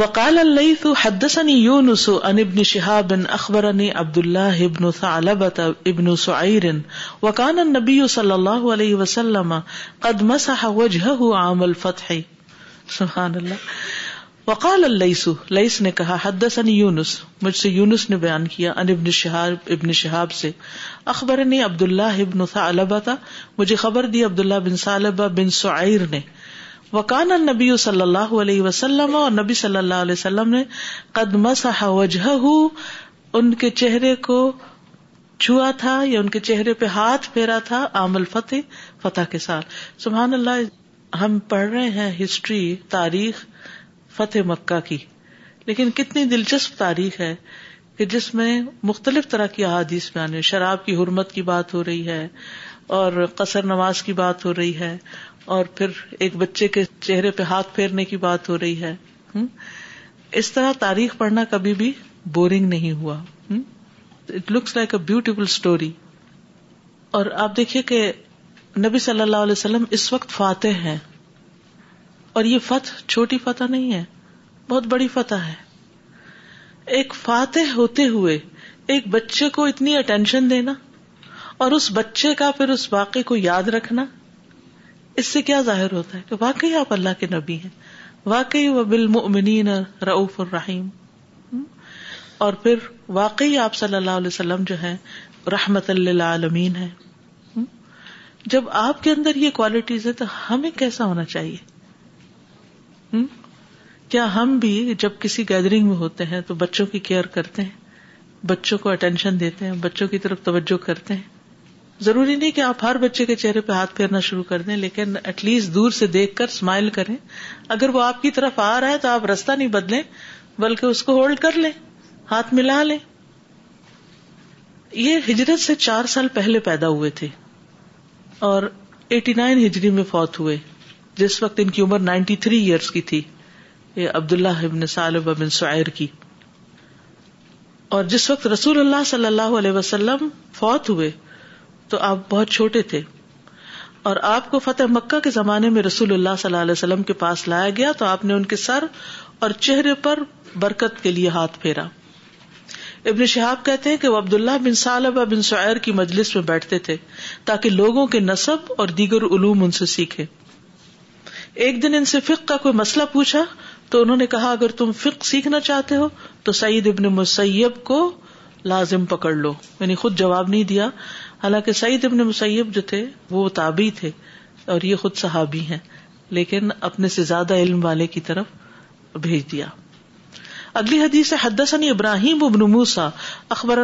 وقال الليث حدثني يونس عن ابن شهاب اخبرني عبد الله ابن ثعلبة ابن سعير وكان النبي صلى الله عليه وسلم قد مسح وجهه عام الفتح سبحان الله وقال الليث ليس نے کہا حدثني يونس مجھ سے يونس نے بیان کیا عن ابن شهاب ابن شهاب سے اخبرني عبد الله ابن ثعلبة مجھے خبر دی عبد الله بن ثعلبة بن سعير نے وکان النبی صلی اللہ علیہ وسلم اور نبی صلی اللہ علیہ وسلم نے قدم وجہ ان کے چہرے کو چھوا تھا یا ان کے چہرے پہ ہاتھ پھیرا تھا عام الفتح فتح کے ساتھ سبحان اللہ ہم پڑھ رہے ہیں ہسٹری تاریخ فتح مکہ کی لیکن کتنی دلچسپ تاریخ ہے کہ جس میں مختلف طرح کی احادیث میں آنے شراب کی حرمت کی بات ہو رہی ہے اور قصر نواز کی بات ہو رہی ہے اور پھر ایک بچے کے چہرے پہ ہاتھ پھیرنے کی بات ہو رہی ہے اس طرح تاریخ پڑھنا کبھی بھی بورنگ نہیں ہوا it looks like a beautiful story اور آپ دیکھیے کہ نبی صلی اللہ علیہ وسلم اس وقت فاتح ہیں اور یہ فتح چھوٹی فتح نہیں ہے بہت بڑی فتح ہے ایک فاتح ہوتے ہوئے ایک بچے کو اتنی اٹینشن دینا اور اس بچے کا پھر اس واقعے کو یاد رکھنا اس سے کیا ظاہر ہوتا ہے کہ واقعی آپ اللہ کے نبی ہیں واقعی و بالمؤمنین رعوف رعف الرحیم اور پھر واقعی آپ صلی اللہ علیہ وسلم جو ہیں رحمت اللہ ہیں ہے جب آپ کے اندر یہ کوالٹیز ہے تو ہمیں کیسا ہونا چاہیے کیا ہم بھی جب کسی گیدرنگ میں ہوتے ہیں تو بچوں کی کیئر کرتے ہیں بچوں کو اٹینشن دیتے ہیں بچوں کی طرف توجہ کرتے ہیں ضروری نہیں کہ آپ ہر بچے کے چہرے پہ ہاتھ پھیرنا شروع کر دیں لیکن ایٹ لیسٹ دور سے دیکھ کر اسمائل کریں اگر وہ آپ کی طرف آ رہا ہے تو آپ رستہ نہیں بدلے بلکہ اس کو ہولڈ کر لیں ہاتھ ملا لیں یہ ہجرت سے چار سال پہلے پیدا ہوئے تھے اور ایٹی نائن ہجری میں فوت ہوئے جس وقت ان کی عمر نائنٹی تھری ایئرس کی تھی یہ عبداللہ ابن ابن سعیر کی اور جس وقت رسول اللہ صلی اللہ علیہ وسلم فوت ہوئے تو آپ بہت چھوٹے تھے اور آپ کو فتح مکہ کے زمانے میں رسول اللہ صلی اللہ علیہ وسلم کے پاس لایا گیا تو آپ نے ان کے سر اور چہرے پر برکت کے لیے ہاتھ پھیرا ابن شہاب کہتے ہیں کہ وہ عبداللہ بن بن سعیر کی مجلس میں بیٹھتے تھے تاکہ لوگوں کے نصب اور دیگر علوم ان سے سیکھے ایک دن ان سے فقہ کا کوئی مسئلہ پوچھا تو انہوں نے کہا اگر تم فقہ سیکھنا چاہتے ہو تو سعید ابن مسیب کو لازم پکڑ لو یعنی خود جواب نہیں دیا حالانکہ سعید ابن مسیب جو تھے وہ تابی تھے اور یہ خود صحابی ہیں لیکن اپنے سے زیادہ علم والے کی طرف بھیج دیا اگلی حدیث حدس ابراہیم ابن ابنوسا اخبر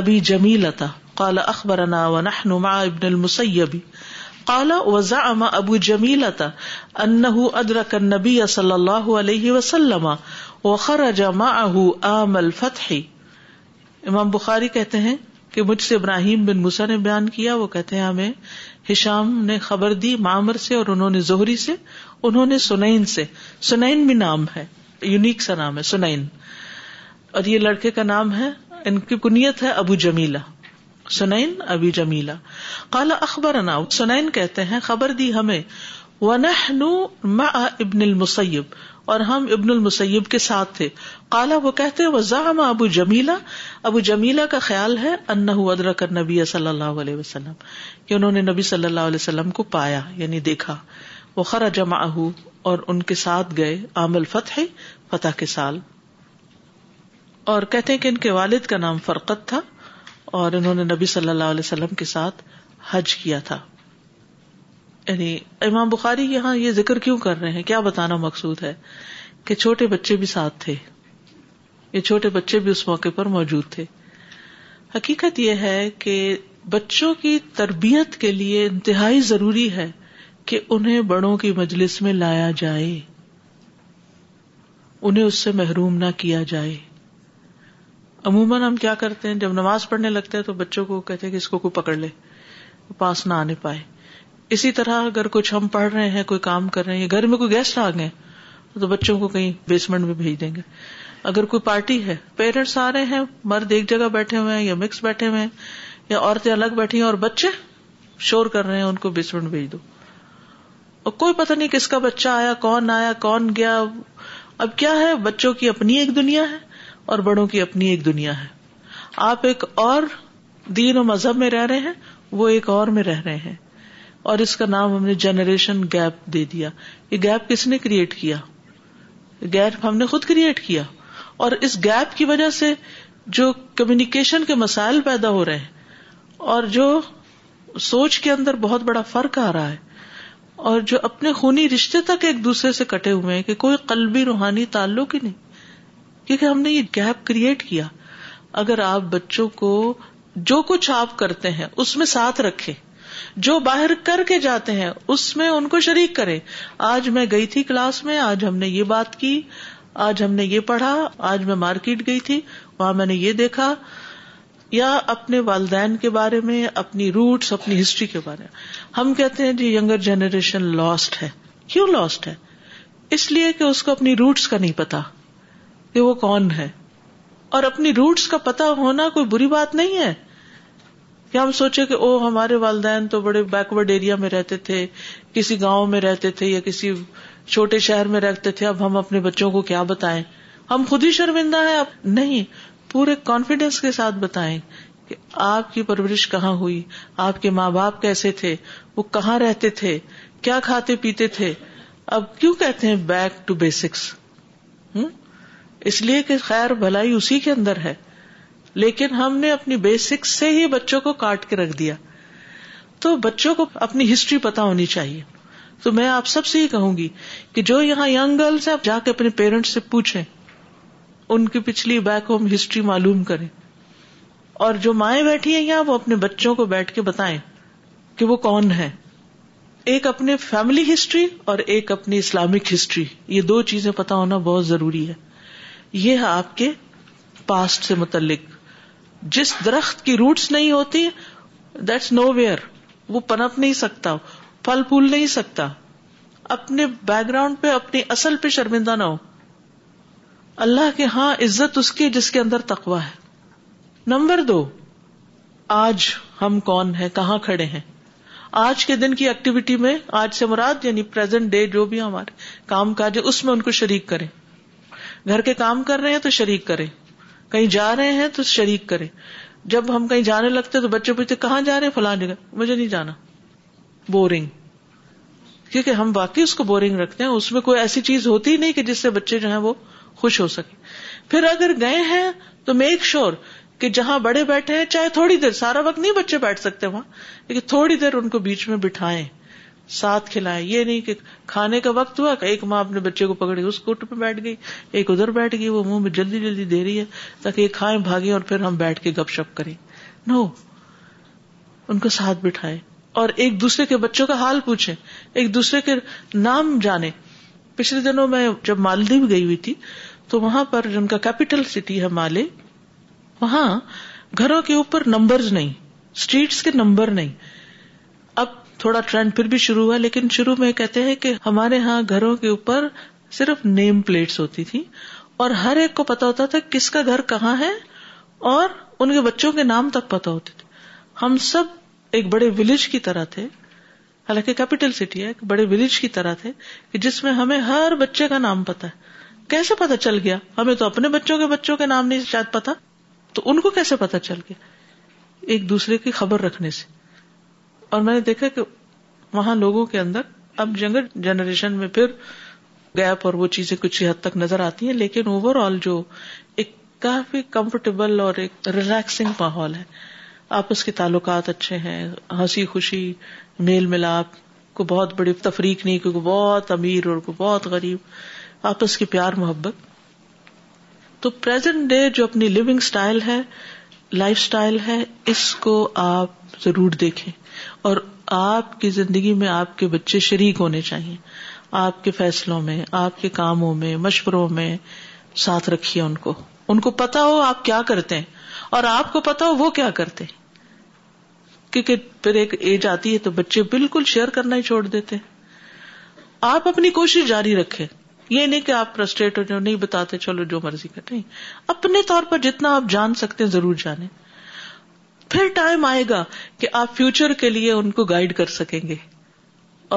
ابی جمیلتا کالا اخبر ابن المسبی قال وزعم ابو جمیلتا انہ ادرک کنبی صلی اللہ علیہ وسلم و معه ماحو امل امام بخاری کہتے ہیں کہ مجھ سے ابراہیم بن مسا نے بیان کیا وہ کہتے ہیں ہمیں ہشام نے خبر دی معامر سے اور انہوں نے زہری سے انہوں نے سنین سے سنین بھی نام ہے یونیک سا نام ہے سنین اور یہ لڑکے کا نام ہے ان کی کنیت ہے ابو جمیلا سنین ابی جمیلا کالا اخبر سنین کہتے ہیں خبر دی ہمیں نو مبن المسیب اور ہم ابن المسیب کے ساتھ تھے کالا وہ کہتے ابو جمیلا ابو جمیلا کا خیال ہے نبی صلی اللہ علیہ وسلم کہ انہوں نے نبی صلی اللہ علیہ وسلم کو پایا یعنی دیکھا وہ خرا جمع اور ان کے ساتھ گئے عام الفتح فتح کے سال اور کہتے ہیں کہ ان کے والد کا نام فرقت تھا اور انہوں نے نبی صلی اللہ علیہ وسلم کے ساتھ حج کیا تھا یعنی امام بخاری یہاں یہ ذکر کیوں کر رہے ہیں کیا بتانا مقصود ہے کہ چھوٹے بچے بھی ساتھ تھے یہ چھوٹے بچے بھی اس موقع پر موجود تھے حقیقت یہ ہے کہ بچوں کی تربیت کے لیے انتہائی ضروری ہے کہ انہیں بڑوں کی مجلس میں لایا جائے انہیں اس سے محروم نہ کیا جائے عموماً ہم کیا کرتے ہیں جب نماز پڑھنے لگتے ہیں تو بچوں کو کہتے ہیں کہ اس کو کوئی پکڑ لے پاس نہ آنے پائے اسی طرح اگر کچھ ہم پڑھ رہے ہیں کوئی کام کر رہے ہیں گھر میں کوئی گیسٹ آ گئے تو بچوں کو کہیں بیسمنٹ میں بھیج دیں گے اگر کوئی پارٹی ہے پیرنٹس آ رہے ہیں مرد ایک جگہ بیٹھے ہوئے ہیں یا مکس بیٹھے ہوئے ہیں یا عورتیں الگ بیٹھی ہیں اور بچے شور کر رہے ہیں ان کو بیسمنٹ بھیج دو اور کوئی پتہ نہیں کس کا بچہ آیا کون آیا کون گیا اب کیا ہے بچوں کی اپنی ایک دنیا ہے اور بڑوں کی اپنی ایک دنیا ہے آپ ایک اور دین و مذہب میں رہ رہے ہیں وہ ایک اور میں رہ رہے ہیں اور اس کا نام ہم نے جنریشن گیپ دے دیا یہ گیپ کس نے کریٹ کیا گیپ ہم نے خود کریٹ کیا اور اس گیپ کی وجہ سے جو کمیونیکیشن کے مسائل پیدا ہو رہے ہیں اور جو سوچ کے اندر بہت بڑا فرق آ رہا ہے اور جو اپنے خونی رشتے تک ایک دوسرے سے کٹے ہوئے ہیں کہ کوئی قلبی روحانی تعلق ہی نہیں کیونکہ ہم نے یہ گیپ کریٹ کیا اگر آپ بچوں کو جو کچھ آپ کرتے ہیں اس میں ساتھ رکھے جو باہر کر کے جاتے ہیں اس میں ان کو شریک کرے آج میں گئی تھی کلاس میں آج ہم نے یہ بات کی آج ہم نے یہ پڑھا آج میں مارکیٹ گئی تھی وہاں میں نے یہ دیکھا یا اپنے والدین کے بارے میں اپنی روٹس اپنی ہسٹری کے بارے میں ہم کہتے ہیں جی یگر جنریشن لاسٹ ہے کیوں لاسٹ ہے اس لیے کہ اس کو اپنی روٹس کا نہیں پتا کہ وہ کون ہے اور اپنی روٹس کا پتا ہونا کوئی بری بات نہیں ہے یا ہم سوچے کہ او ہمارے والدین تو بڑے بیکورڈ ایریا میں رہتے تھے کسی گاؤں میں رہتے تھے یا کسی چھوٹے شہر میں رہتے تھے اب ہم اپنے بچوں کو کیا بتائیں ہم خود ہی شرمندہ ہیں اب نہیں پورے کانفیڈینس کے ساتھ بتائیں کہ آپ کی پرورش کہاں ہوئی آپ کے ماں باپ کیسے تھے وہ کہاں رہتے تھے کیا کھاتے پیتے تھے اب کیوں کہتے ہیں بیک ٹو بیسکس اس لیے کہ خیر بھلائی اسی کے اندر ہے لیکن ہم نے اپنی بیسک سے ہی بچوں کو کاٹ کے رکھ دیا تو بچوں کو اپنی ہسٹری پتا ہونی چاہیے تو میں آپ سب سے یہ کہوں گی کہ جو یہاں یگ گرلس ہیں جا کے اپنے پیرنٹس سے پوچھیں ان کی پچھلی بیک ہوم ہسٹری معلوم کریں اور جو مائیں بیٹھی ہیں یہاں وہ اپنے بچوں کو بیٹھ کے بتائیں کہ وہ کون ہے ایک اپنے فیملی ہسٹری اور ایک اپنی اسلامک ہسٹری یہ دو چیزیں پتا ہونا بہت ضروری ہے یہ ہے آپ کے پاسٹ سے متعلق جس درخت کی روٹس نہیں ہوتی دیٹس نو ویئر وہ پنپ نہیں سکتا پھل پھول نہیں سکتا اپنے بیک گراؤنڈ پہ اپنی اصل پہ شرمندہ نہ ہو اللہ کے ہاں عزت اس کی جس کے اندر تقوا ہے نمبر دو آج ہم کون ہیں کہاں کھڑے ہیں آج کے دن کی ایکٹیویٹی میں آج سے مراد یعنی پرزینٹ ڈے جو بھی ہمارے کام کاج ہے اس میں ان کو شریک کریں گھر کے کام کر رہے ہیں تو شریک کریں کہیں جا رہے ہیں تو شریک کریں جب ہم کہیں جانے لگتے تو بچے پوچھتے کہاں جا رہے ہیں فلان جگہ مجھے نہیں جانا بورنگ کیونکہ ہم واقعی اس کو بورنگ رکھتے ہیں اس میں کوئی ایسی چیز ہوتی نہیں کہ جس سے بچے جو ہے وہ خوش ہو سکے پھر اگر گئے ہیں تو میک شور کہ جہاں بڑے بیٹھے ہیں چاہے تھوڑی دیر سارا وقت نہیں بچے بیٹھ سکتے وہاں لیکن تھوڑی دیر ان کو بیچ میں بٹھائیں ساتھ کھلائے یہ نہیں کہ کھانے کا وقت ہوا کہ ایک ماں اپنے بچے کو پکڑی اس کوٹ پہ بیٹھ گئی ایک ادھر بیٹھ گئی وہ منہ میں جلدی جلدی دے رہی ہے تاکہ یہ اور پھر ہم بیٹھ کے گپ شپ کریں no. ان کو ساتھ بٹھائے اور ایک دوسرے کے بچوں کا حال پوچھے ایک دوسرے کے نام جانے پچھلے دنوں میں جب مالدیو گئی ہوئی تھی تو وہاں پر جن کا کیپیٹل سٹی ہے مالے وہاں گھروں کے اوپر نمبر نہیں اسٹریٹس کے نمبر نہیں اب تھوڑا ٹرینڈ پھر بھی شروع ہوا لیکن شروع میں کہتے ہیں کہ ہمارے یہاں گھروں کے اوپر صرف نیم پلیٹس ہوتی تھی اور ہر ایک کو پتا ہوتا تھا کس کا گھر کہاں ہے اور ان کے بچوں کے نام تک پتا ہوتے تھے ہم سب ایک بڑے ولیج کی طرح تھے حالانکہ کیپیٹل سٹی ہے ایک بڑے ولیج کی طرح تھے کہ جس میں ہمیں ہر بچے کا نام پتا ہے کیسے پتا چل گیا ہمیں تو اپنے بچوں کے بچوں کے نام نہیں شاید پتا تو ان کو کیسے پتا چل گیا ایک دوسرے کی خبر رکھنے سے اور میں نے دیکھا کہ وہاں لوگوں کے اندر اب جنگر جنریشن میں پھر گیپ اور وہ چیزیں کچھ حد تک نظر آتی ہیں لیکن اوور آل جو ایک کافی کمفرٹیبل اور ایک ریلیکسنگ ماحول ہے آپس کے تعلقات اچھے ہیں ہنسی خوشی میل ملاپ کو بہت بڑی تفریق نہیں کیونکہ کو بہت امیر اور کو بہت غریب آپس کی پیار محبت تو پرزینٹ ڈے جو اپنی لونگ اسٹائل ہے لائف اسٹائل ہے اس کو آپ ضرور دیکھیں اور آپ کی زندگی میں آپ کے بچے شریک ہونے چاہیے آپ کے فیصلوں میں آپ کے کاموں میں مشوروں میں ساتھ رکھیے ان کو ان کو پتا ہو آپ کیا کرتے ہیں اور آپ کو پتا ہو وہ کیا کرتے ہیں کیونکہ پھر ایک ایج آتی ہے تو بچے بالکل شیئر کرنا ہی چھوڑ دیتے آپ اپنی کوشش جاری رکھے یہ نہیں کہ آپ پرسٹریٹ ہو جاؤ نہیں بتاتے چلو جو مرضی کریں اپنے طور پر جتنا آپ جان سکتے ہیں ضرور جانیں پھر ٹائم آئے گا کہ آپ فیوچر کے لیے ان کو گائڈ کر سکیں گے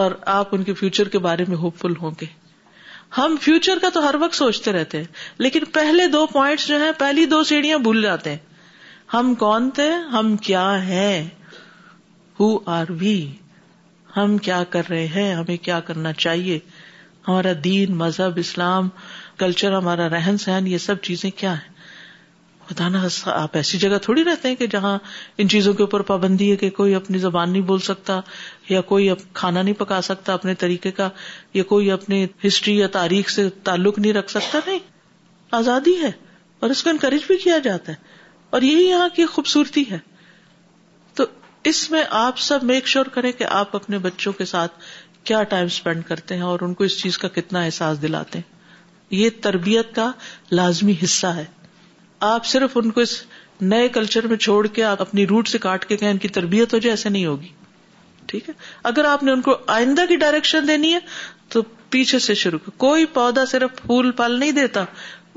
اور آپ ان کے فیوچر کے بارے میں ہوپ فل ہوں گے ہم فیوچر کا تو ہر وقت سوچتے رہتے ہیں لیکن پہلے دو پوائنٹس جو ہیں پہلی دو سیڑھیاں بھول جاتے ہیں ہم کون تھے ہم کیا ہیں ہو آر وی ہم کیا کر رہے ہیں ہمیں کیا کرنا چاہیے ہمارا دین مذہب اسلام کلچر ہمارا رہن سہن یہ سب چیزیں کیا ہیں بتانا آپ ایسی جگہ تھوڑی رہتے ہیں کہ جہاں ان چیزوں کے اوپر پابندی ہے کہ کوئی اپنی زبان نہیں بول سکتا یا کوئی کھانا نہیں پکا سکتا اپنے طریقے کا یا کوئی اپنی ہسٹری یا تاریخ سے تعلق نہیں رکھ سکتا نہیں آزادی ہے اور اس کو انکریج بھی کیا جاتا ہے اور یہی یہاں کی خوبصورتی ہے تو اس میں آپ سب میک شور کریں کہ آپ اپنے بچوں کے ساتھ کیا ٹائم اسپینڈ کرتے ہیں اور ان کو اس چیز کا کتنا احساس دلاتے ہیں یہ تربیت کا لازمی حصہ ہے آپ صرف ان کو اس نئے کلچر میں چھوڑ کے آپ اپنی روٹ سے کاٹ کے کہیں ان کی تربیت ہو جائے ایسے نہیں ہوگی ٹھیک ہے اگر آپ نے ان کو آئندہ کی ڈائریکشن دینی ہے تو پیچھے سے شروع کر کوئی پودا صرف پھول پھل نہیں دیتا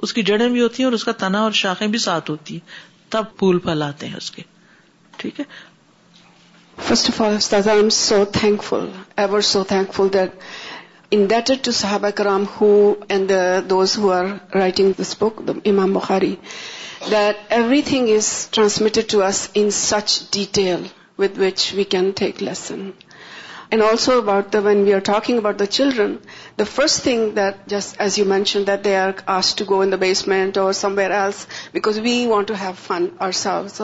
اس کی جڑیں بھی ہوتی ہیں اور اس کا تنا اور شاخیں بھی ساتھ ہوتی ہیں تب پھول پھل آتے ہیں اس کے ٹھیک ہے first of all so so thank thankful full ever that indebted to Sahaba Karam those who are writing this book, the Imam Bukhari, that everything is transmitted to us in such detail with which we can take lesson. And also about when we are talking about the children, the first thing that, just as you mentioned, that they are asked to go in the basement or somewhere else because we want to have fun ourselves.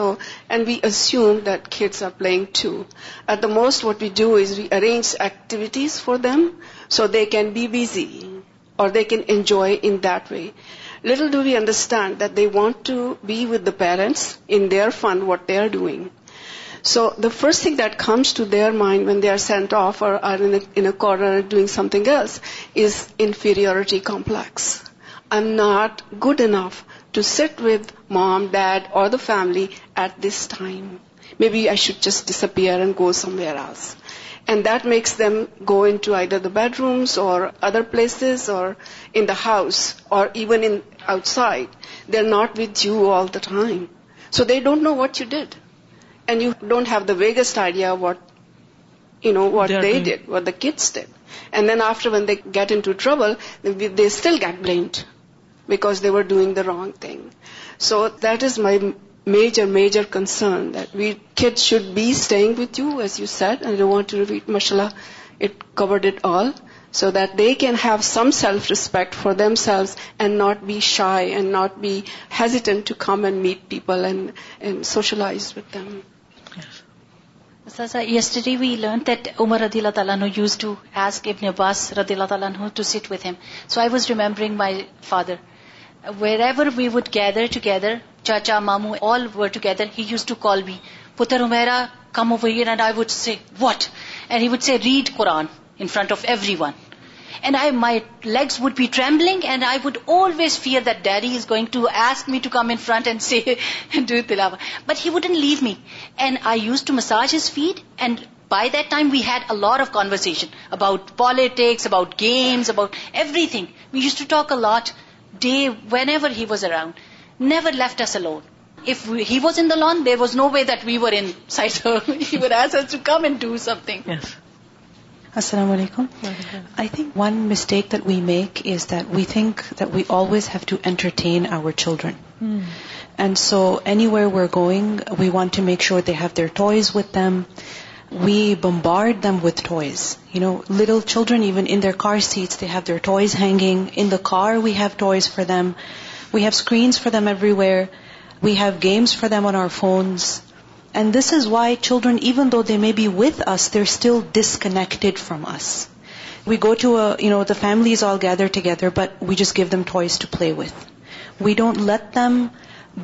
And we assume that kids are playing too. At the most, what we do is we arrange activities for them so they can be busy or they can enjoy in that way. Little do we understand that they want to be with the parents in their fun, what they are doing. So the first thing that comes to their mind when they are sent off or are in a corner doing something else is inferiority complex. I'm not good enough to sit with mom, dad, or the family at this time. Maybe I should just disappear and go somewhere else. And that makes them go into either the bedrooms or other places or in the house or even in outside. They're not with you all the time. So they don't know what you did. And you don't have the vaguest idea what they did, what the kids did. And then after when they get into trouble, they still get blamed because they were doing the wrong thing. So that is my major major concern that we could should be honest with you as you said and you want to review ماشاء اللہ it covered it all so that they can have some self respect for themselves and not be shy and not be hesitant to come and meet people socialize with them yes the we learn that Umar ردی اللہ تعالیٰ where we would gather together chacha مامو all were together he used to call me پتر Amira come over what and he would say read Quran in front of everyone and I my legs would be travelling and I would always fear that daddy is going to ask me to come in front and do تلاوا but he wouldn't leave me and I used to massage his feet and by that time we had a lot of conversation about politics about games about everything we used to talk a lot day whenever he was around never left السلام علیکم I think one mistake that we make is that we think we always have to entertain our children so everywhere we are going we want to make sure they have their toys with them we bombard them with toys you know little children even in car seats they have their toys hanging in the car we have toys for them We have screens for them everywhere. We have games for them on our phones. And this is why children, even though they may be with us, they're still disconnected from us. We go to the families all gather together, but we just give them toys to play with. We don't let them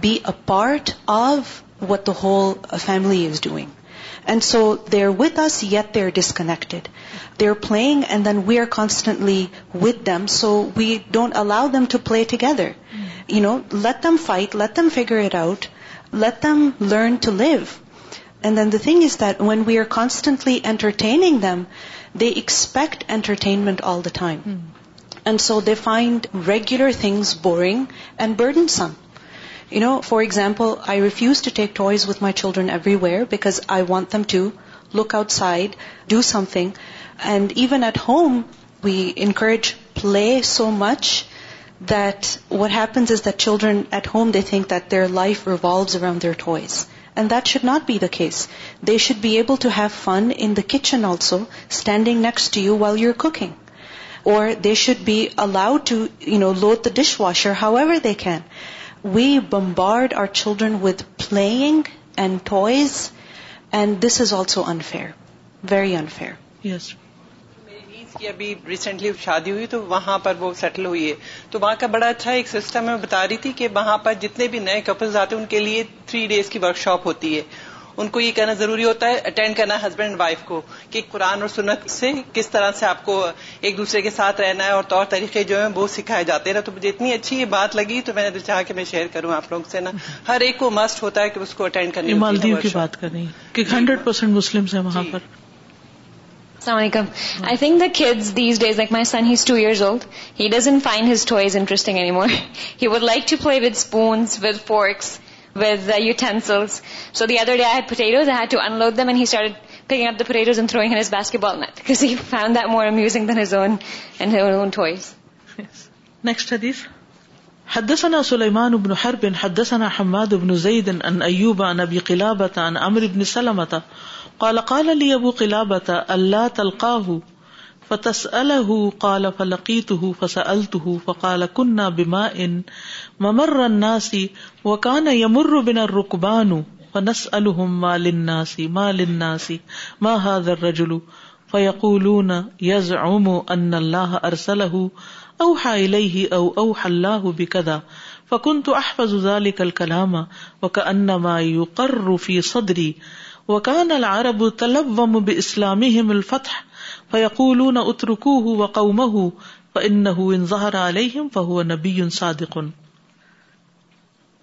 be a part of what the whole family is doing. And so they're with us, yet they're disconnected. They're playing, and then we are constantly with them, so we don't allow them to play together. You know, let them fight, let them figure it out, let them learn to live. And then the thing is that when we are constantly entertaining them, they expect entertainment all the time. Hmm. And so they find regular things boring and burdensome. For example, I refuse to take toys with my children everywhere because I want them to look outside, do something. And even at home, we encourage play so much that what happens is that children at home, they think that their life revolves around their toys. And that should not be the case. They should be able to have fun in the kitchen also, standing next to you while you're cooking. Or they should be allowed to, load the dishwasher however they can. We bombard our children with playing and toys and this is also unfair very unfair yes کی ابھی recently شادی ہوئی تو وہاں پر وہ settle ہوئی ہے تو وہاں کا بڑا اچھا ایک سسٹم بتا رہی تھی کہ وہاں پر جتنے بھی نئے کپلز آتے ہیں ان کے لیے تھری ڈیز کی ورک شاپ ہوتی ہے ان کو یہ کہنا ضروری ہوتا ہے اٹینڈ کرنا ہسبینڈ اینڈ وائف کو کہ قرآن اور سنت سے کس طرح سے آپ کو ایک دوسرے کے ساتھ رہنا ہے اور طور طریقے جو ہیں وہ سکھائے جاتے ہیں تو مجھے اتنی اچھی یہ بات لگی تو میں نے چاہا کہ میں شیئر کروں آپ لوگ سے نا ہر ایک کو مسٹ ہوتا ہے کہ اس کو اٹینڈ کرنے مالدیو کی بات کریں کہ ہنڈریڈ پرسینٹ مسلم ہیں وہاں جی۔ پر السلام علیکم I think the kids these days like my son he's two years old he doesn't find his toys interesting anymore he would like to play with spoons with forks with uh, utensils. So the other day I had potatoes. I had to unload them and he started picking up the potatoes and throwing in his basketball net because he found that more amusing than his own and his own toys. Yes. Next hadith. حدثنا سليمان بن حرب حدثنا حماد بن زيد عن أيوب عن أبي قلابة عن عمرو بن سلمة قال قال لي أبو قلابة ألا تلقاه فتسأله قال فلقيته فسألته فقال كنا بماء ممر ناسی و کان یمر بنا رقبان فنس الحم ما لناسی ما لناسی ما حاضر رجلو فیقول یز عم ان اللہ ارسل اوہ الیہ او اوہ اللہ بکدا فکن تو احفظ ذلك الكلام وكأن ما يقر في صدري وكان العرب تلوم باسلامهم الفتح فيقولون اتركوه وقومه فانه ان ظهر عليهم فهو نبي صادق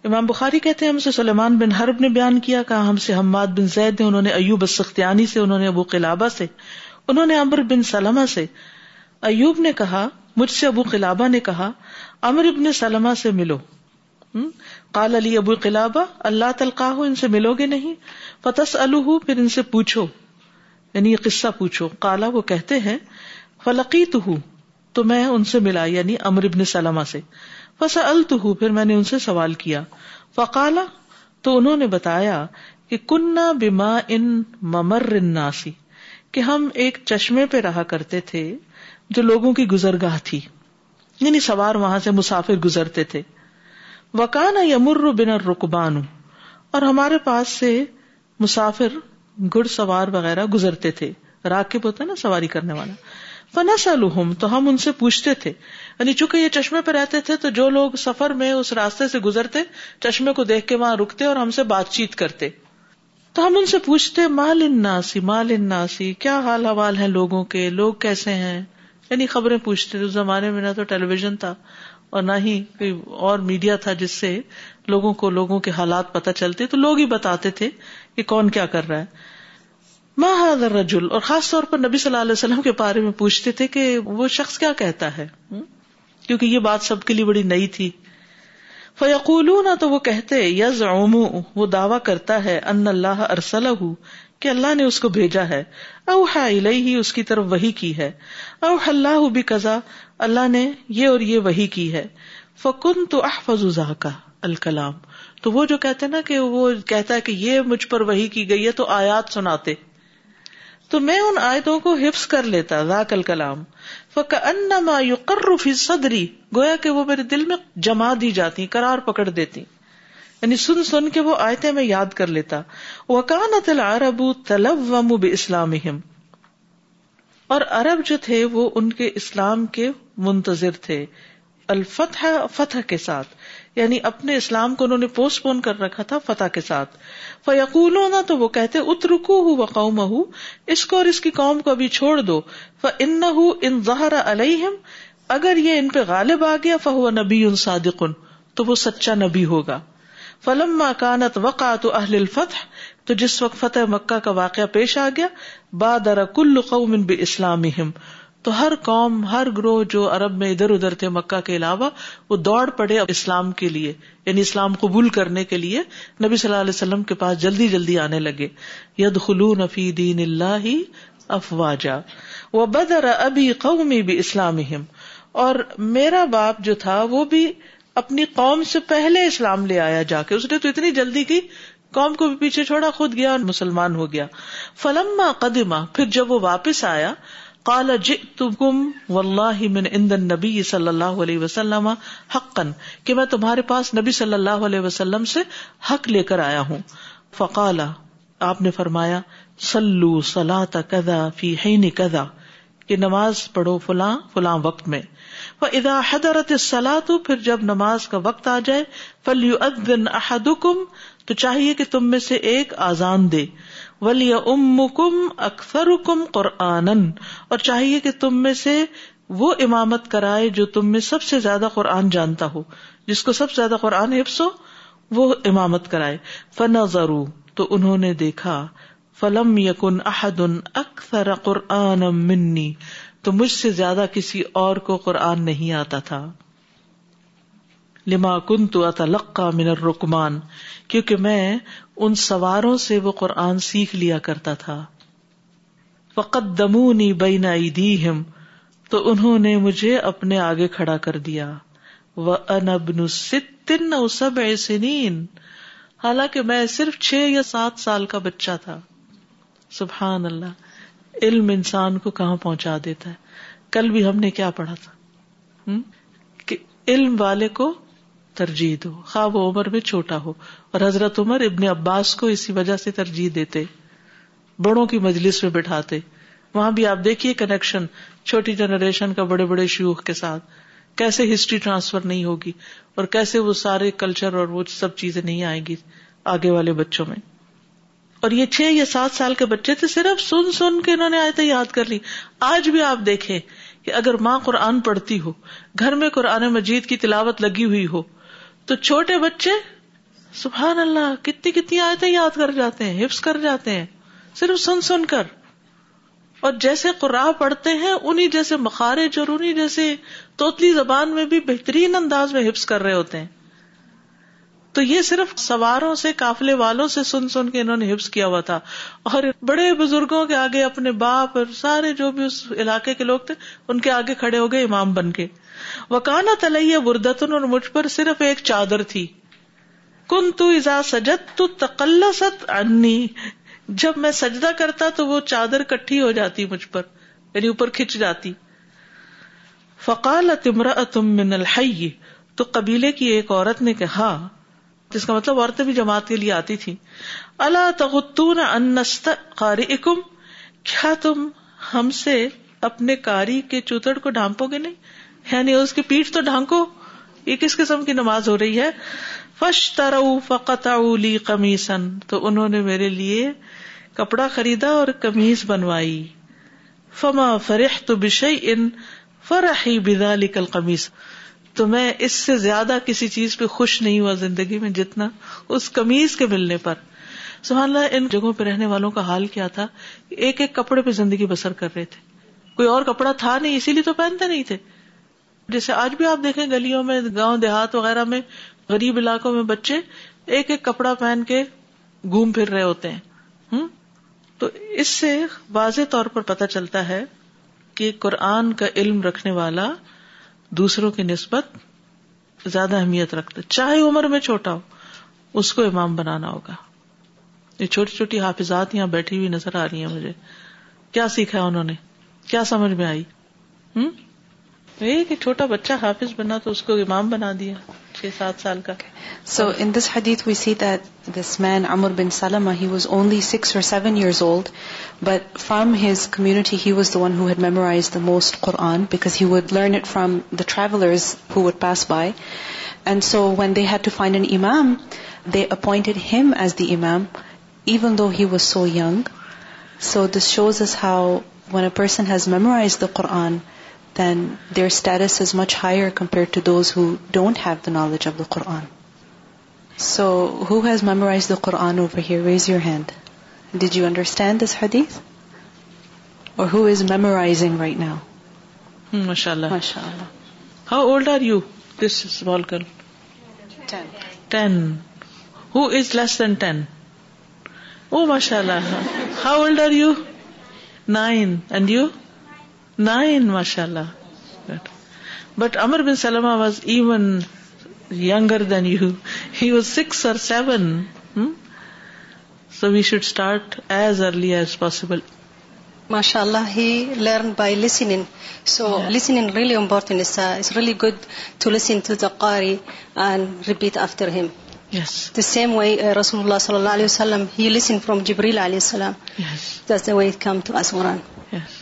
امام بخاری کہتے ہیں ہم سے سلیمان بن حرب نے بیان کیا کہا ہم سے حماد بن زید نے انہوں نے ایوب سختیانی سے انہوں نے ابو قلابہ سے انہوں نے امر بن سلمہ سے ایوب نے کہا مجھ سے ابو قلابہ نے کہا امر ابن سلمہ سے ملو قال علی ابو قلابہ اللہ تلقاہ ان سے ملو گے نہیں فتس الح پھر ان سے پوچھو یعنی یہ قصہ پوچھو کالا وہ کہتے ہیں فلقیت ہوں تو میں ان سے ملا یعنی امر ابن سلمہ سے پھر میں نے ان سے سوال کیا فقالا تو انہوں نے بتایا کہ کننا ناسی کہ ہم ایک چشمے پہ رہا کرتے تھے جو لوگوں کی گزرگاہ تھی یعنی سوار وہاں سے مسافر گزرتے تھے وکانا یمر بنا رقبان اور ہمارے پاس سے مسافر گڑ سوار وغیرہ گزرتے تھے راکب ہوتا نا سواری کرنے والا فنا سل تو ہم ان سے پوچھتے تھے یعنی چونکہ یہ چشمے پہ رہتے تھے تو جو لوگ سفر میں اس راستے سے گزرتے چشمے کو دیکھ کے وہاں رکتے اور ہم سے بات چیت کرتے تو ہم ان سے پوچھتے مال اناسی مال اناسی کیا حال حوال ہے لوگوں کے لوگ کیسے ہیں یعنی خبریں پوچھتے اس زمانے میں نہ تو ٹیلی ویژن تھا اور نہ ہی کوئی اور میڈیا تھا جس سے لوگوں کو لوگوں کے حالات پتہ چلتے تو لوگ ہی بتاتے تھے کہ کون کیا کر رہا ہے ماں رجول اور خاص طور پر نبی صلی اللہ علیہ وسلم کے بارے میں پوچھتے تھے کہ وہ شخص کیا کہتا ہے کیونکہ یہ بات سب کے لیے بڑی نئی تھی فیقول تو وہ وہ کہتے یز دعوی کرتا ہے ان اللہ کہ اللہ نے اس کو بھیجا ہے او ہے اس کی طرف وہی کی ہے او اللہ بھی قزا اللہ نے یہ اور یہ وہی کی ہے فکن تو احفظ کا الکلام تو وہ جو کہتے نا کہ وہ کہتا ہے کہ یہ مجھ پر وہی کی گئی ہے تو آیات سناتے تو میں ان آیتوں کو حفظ کر لیتا ذاکل کلام فی صدری گویا کہ وہ میرے دل میں جما دی جاتی پکڑ دیتی یعنی سن سن کے وہ آیتیں میں یاد کر لیتا وکانت تل تلوم تلب اسلام اور ارب جو تھے وہ ان کے اسلام کے منتظر تھے الفتح فتح کے ساتھ یعنی اپنے اسلام کو انہوں نے پوسٹ پون کر رکھا تھا فتح کے ساتھ فیقول یقولوں تو وہ کہتے اترکو قوم اس کو اور اس کی قوم کو ابھی چھوڑ دو ان ظہر علیہم اگر یہ ان پہ غالب آ گیا فہو نبی ان صادقن تو وہ سچا نبی ہوگا فلم وقع تو اہل الفتح تو جس وقت فتح مکہ کا واقعہ پیش آ گیا بادر کل قوم بے اسلامی ہم تو ہر قوم ہر گروہ جو ارب میں ادھر ادھر تھے مکہ کے علاوہ وہ دوڑ پڑے اسلام کے لیے یعنی اسلام قبول کرنے کے لیے نبی صلی اللہ علیہ وسلم کے پاس جلدی جلدی آنے لگے ید خلو نفی دین اللہ وہ بدر ابھی قومی بھی اسلام اور میرا باپ جو تھا وہ بھی اپنی قوم سے پہلے اسلام لے آیا جا کے اس نے تو اتنی جلدی کی قوم کو بھی پیچھے چھوڑا خود گیا اور مسلمان ہو گیا فلما قدما پھر جب وہ واپس آیا اللہ صلی علیہ وسلم کہ میں تمہارے پاس نبی صلی اللہ علیہ وسلم سے حق لے کر آیا ہوں فقال آپ نے فرمایا سلو سلا تدا فی کدا کہ نماز پڑھو فلاں فلاں وقت میں ادا حدرت سلا تو پھر جب نماز کا وقت آ جائے فلی اہدم تو چاہیے کہ تم میں سے ایک آزان دے ولی ام کم اکثر کم قرآن اور چاہیے کہ تم میں سے وہ امامت کرائے جو تم میں سب سے زیادہ قرآن جانتا ہو جس کو سب سے زیادہ قرآن حفظ ہو وہ امامت کرائے فنا ضرو تو انہوں نے دیکھا فلم یقن احد اکثر قرآن منی تو مجھ سے زیادہ کسی اور کو قرآن نہیں آتا تھا لما کن تو اتلقا من الرکمان کیونکہ میں ان سواروں سے وہ قرآن سیکھ لیا کرتا تھا فقط دمونی بین ایدیہم تو انہوں نے مجھے اپنے آگے کھڑا کر دیا وہ انبن ستن او سب سنین حالانکہ میں صرف چھ یا سات سال کا بچہ تھا سبحان اللہ علم انسان کو کہاں پہنچا دیتا ہے کل بھی ہم نے کیا پڑھا تھا ہم؟ کہ علم والے کو ترجیح دو خواب عمر میں چھوٹا ہو اور حضرت عمر ابن عباس کو اسی وجہ سے ترجیح دیتے بڑوں کی مجلس میں بٹھاتے وہاں بھی آپ دیکھیے کنیکشن چھوٹی جنریشن کا بڑے بڑے شیوخ کے ساتھ کیسے ہسٹری ٹرانسفر نہیں ہوگی اور کیسے وہ سارے کلچر اور وہ سب چیزیں نہیں آئیں گی آگے والے بچوں میں اور یہ چھ یا سات سال کے بچے تھے صرف سن سن کے انہوں نے آئے تھے یاد کر لی آج بھی آپ دیکھیں کہ اگر ماں قرآن پڑھتی ہو گھر میں قرآن مجید کی تلاوت لگی ہوئی ہو تو چھوٹے بچے سبحان اللہ کتنی کتنی آئے یاد کر جاتے ہیں حفظ کر جاتے ہیں صرف سن سن کر اور جیسے قرآن پڑھتے ہیں انہیں جیسے مخارج اور انہیں جیسے توتلی زبان میں بھی بہترین انداز میں حفظ کر رہے ہوتے ہیں تو یہ صرف سواروں سے قافلے والوں سے سن سن کے انہوں نے حفظ کیا ہوا تھا اور بڑے بزرگوں کے آگے اپنے باپ اور سارے جو بھی اس علاقے کے لوگ تھے ان کے آگے کھڑے ہو گئے امام بن کے وکانا تلیہ بردتن اور مجھ پر صرف ایک چادر تھی کن تو تو ازا سجد انی جب میں سجدہ کرتا تو وہ چادر کٹھی ہو جاتی مجھ پر یعنی اوپر کھچ جاتی فقال تمرا تم الحی تو قبیلے کی ایک عورت نے کہا جس کا مطلب عورتیں بھی جماعت کے لیے آتی تھی اللہ تغتون انست قاری کیا تم ہم سے اپنے کاری کے چوتڑ کو ڈھانپو گے نہیں یعنی اس کی پیٹ تو ڈھانکو یہ کس قسم کی نماز ہو رہی ہے فش فقت کمیسن تو انہوں نے میرے لیے کپڑا خریدا اور کمیز بنوائی فما فرح تو ان بدا لکل قمیص تو میں اس سے زیادہ کسی چیز پہ خوش نہیں ہوا زندگی میں جتنا اس کمیز کے ملنے پر سہان اللہ ان جگہوں پہ رہنے والوں کا حال کیا تھا ایک ایک کپڑے پہ زندگی بسر کر رہے تھے کوئی اور کپڑا تھا نہیں اسی لیے تو پہنتے نہیں تھے جیسے آج بھی آپ دیکھیں گلیوں میں گاؤں دیہات وغیرہ میں غریب علاقوں میں بچے ایک ایک کپڑا پہن کے گھوم پھر رہے ہوتے ہیں ہوں تو اس سے واضح طور پر پتہ چلتا ہے کہ قرآن کا علم رکھنے والا دوسروں کی نسبت زیادہ اہمیت رکھتا چاہے عمر میں چھوٹا ہو اس کو امام بنانا ہوگا یہ چھوٹی چھوٹی حافظات یہاں بیٹھی ہوئی نظر آ رہی ہیں مجھے کیا سیکھا انہوں نے کیا سمجھ میں آئی ہوں چھوٹا بچہ حافظ بنا تو اس کو امام بنا دیا چھ سات سال کا so in this حدیت we see that this man Amr bin Salama he was only six or seven years old but from his he was the one who had memorise the most Quran travellers who would pass by and so when they had to find an امام they appointed him as the امام even do he was so young so this shows is how one a person has memorise the Quran then there's is much higher compare so he's memorise the Qurans memorising now Allah how old nine nine ماشاء اللہ but Amr bin Salam was even یگر than you he was six or seven so we should start as early as possible ماشاء اللہ he learn by listening so listening really important it's really good to listen to the قاری and repeat after him the same way رسول اللہ صلی اللہ علیہ وسلم ہی لسن from جبریل علیہ السلام دس دا وے کم ٹو اس مران yes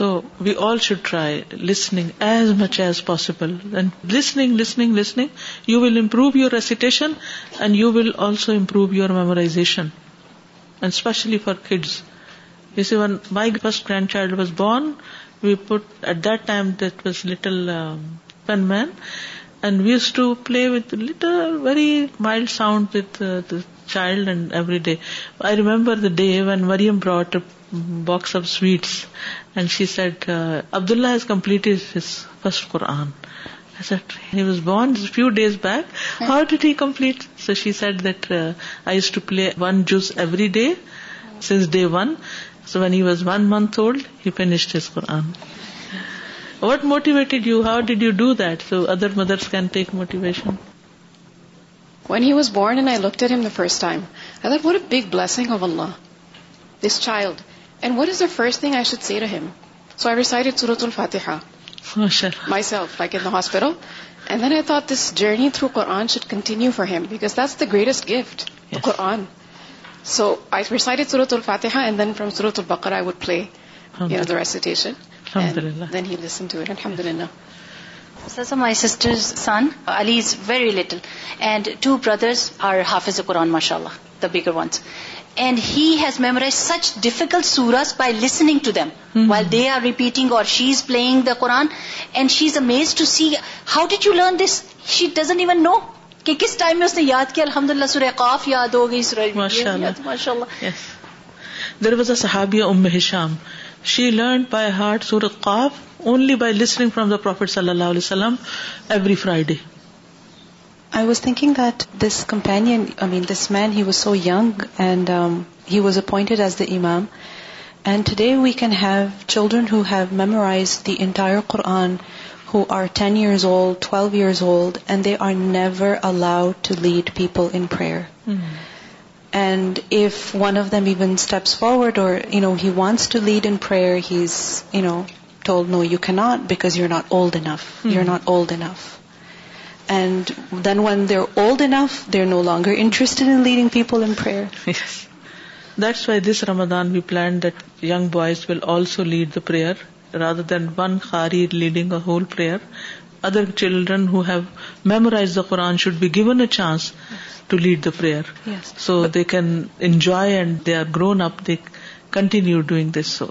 So we all should try listening as much as possible. And listening, you will improve your recitation and you will also improve your memorization. And especially for kids. You see, when my first grandchild was born, we put, at that time, that was little um, Pen Man, and we used to play with little, very mild sound with uh, the child and every day. I remember the day when Mariam brought a box of sweets, and she said, uh, Abdullah has completed his first Quran. I said, he was born a few days back. How did he complete? So she said that uh, I used to play one juz every day since day one. So when he was 1 month old, he finished his Quran. What motivated you? How did you do that? So other mothers can take motivation. When he was born and I looked at him the first time, I thought, what a big blessing of Allah. This child and what is the first thing I should say to him so I recited سورت الفاتحہ myself like in hospital and then I thought this journey through Quran should continue for him because that's the greatest gift Quran so I recited سورت الفاتحہ and then from سورت البقر I would play recitation then he listen to it الحمد للہ sir my sister son Ali is very little and two brothers are half is a Quran ماشاء اللہ the bigger ones and he has memorise such difficult source by listening to them while they are repeating or she is playing the Quran and she is amaze to see how did you learn this she doesn't even know کہ کس time میں اس نے یاد کیا الحمد للہ سورہ قاف یاد ہو گئی سورہ ماشاء اللہ دروازہ صحابیہ Umm Hisham she learn by heart قاف only by listening from the prophet صلی اللہ علیہ وسلم every Friday I was thinking that this companion, this man, he was so young and um, he was appointed as the Imam. And today we can have children who have memorized the entire Quran, who are 10 years old, 12 years old, and they are never allowed to lead people in prayer. Mm-hmm. And if one of them even steps forward or, he wants to lead in prayer, he's, told, no, you cannot because you're not old enough. Mm-hmm. You're not old enough. And then when they old enough they are no longer interested in leading people in prayer that's why this Ramadan we plan that young boys will also lead the prayer rather than one Khari leading a whole prayer other children who have memorise the Quran should be given a chance to lead the prayer so they can enjoy and they are grown up they continue doing this so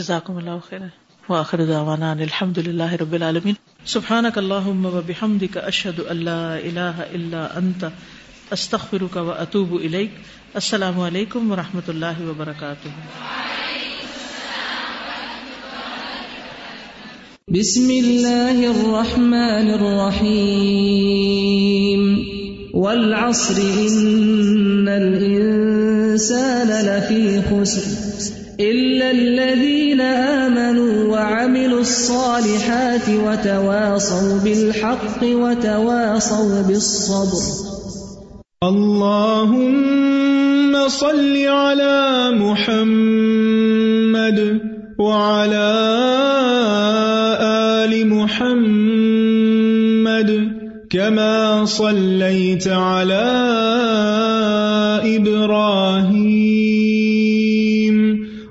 جزاکم اللہ خیر واخر دعوانا الحمد للہ رب العالمین سبحان کا اللہ و بحمد کا اشد اللہ اللہ اللہ انت استخر کا و اطوب الک السلام علیکم و رحمۃ اللہ وبرکاتہ بسم اللہ الرحمن الرحیم والعصر ان الانسان لفی خسر إلا الذين آمنوا وعملوا الصالحات وتواصوا وتواصوا بالحق بالصبر اللهم صل على محمد وعلى آل محمد كما صليت على إبراهيم